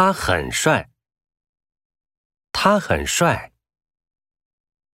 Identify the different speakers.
Speaker 1: 他很帅。他很帅。